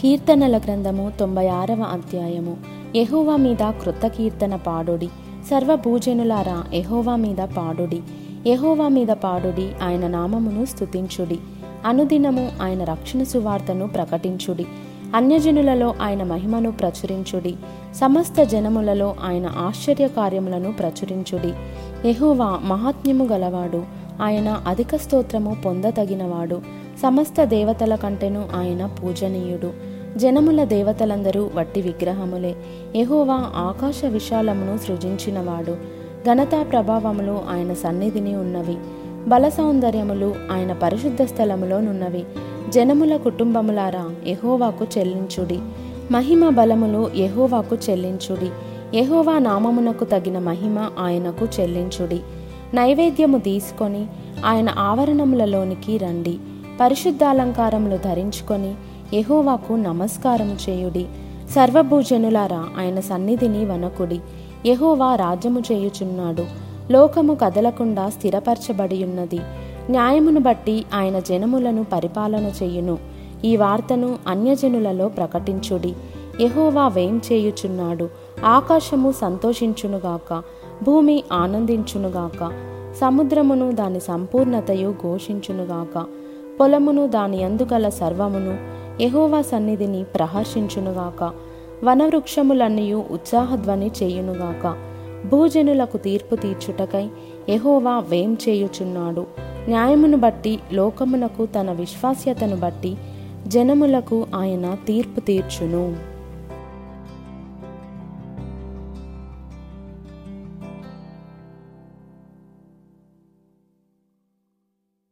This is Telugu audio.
కీర్తనల గ్రంథము తొంభై ఆరవ అధ్యాయము. ఎహోవా మీద కృత కీర్తన పాడుడి. సర్వభూజనులారా ఎహోవా మీద పాడుడి. ఎహోవా మీద పాడుడి ఆయన నామమును స్తుతించుడి. అనుదినము ఆయన రక్షణ సువార్తను ప్రకటించుడి. అన్యజనులలో ఆయన మహిమను ప్రచురించుడి. సమస్త జనములలో ఆయన ఆశ్చర్య కార్యములను ప్రచురించుడి. ఎహోవా మహాత్మ్యము గలవాడు ఆయన అధిక స్తోత్రము పొందతగినవాడు సమస్త దేవతల కంటెను ఆయన పూజనీయుడు. జనముల దేవతలందరూ వట్టి విగ్రహములే. ఎహోవా ఆకాశ విశాలమును సృజించినవాడు. ఘనతా ప్రభావములు ఆయన సన్నిధిని ఉన్నవి. బల సౌందర్యములు ఆయన పరిశుద్ధ స్థలములోనున్నవి. జనముల కుటుంబములారా ఎహోవాకు చెల్లించుడి. మహిమ బలములు ఎహోవాకు చెల్లించుడి. ఎహోవా నామమునకు తగిన మహిమ ఆయనకు చెల్లించుడి. నైవేద్యము తీసుకొని ఆయన ఆవరణములలోనికి రండి. పరిశుద్ధాలంకారములు ధరించుకొని యహోవాకు నమస్కారం చేయుడి. సర్వభూజనులారా ఆయన సన్నిధిని వనకుడి. యహోవా రాజ్యము చేయుచున్నాడు. లోకము కదలకుండా స్థిరపరచబడి ఉన్నది న్యాయమును బట్టి ఆయన జనములను పరిపాలన చేయును. ఈ వార్తను అన్యజనులలో ప్రకటించుడి. యహోవా వేం చేయుచున్నాడు? ఆకాశము సంతోషించునుగాక భూమి ఆనందించునుగాక సముద్రమును దాని సంపూర్ణతయు ఘోషించునుగాక పొలమును దాని అందుగల సర్వమును యహోవా సన్నిధిని ప్రహర్షించునుగాక. వనవృక్షములన్నయు ఉత్సాహధ్వని చేయునుగాక. భూజనులకు తీర్పు తీర్చుటకై యహోవా వేం చేయుచున్నాడు? న్యాయమును బట్టి లోకమునకు తన విశ్వాస్యతను బట్టి జనములకు ఆయన తీర్పు తీర్చును.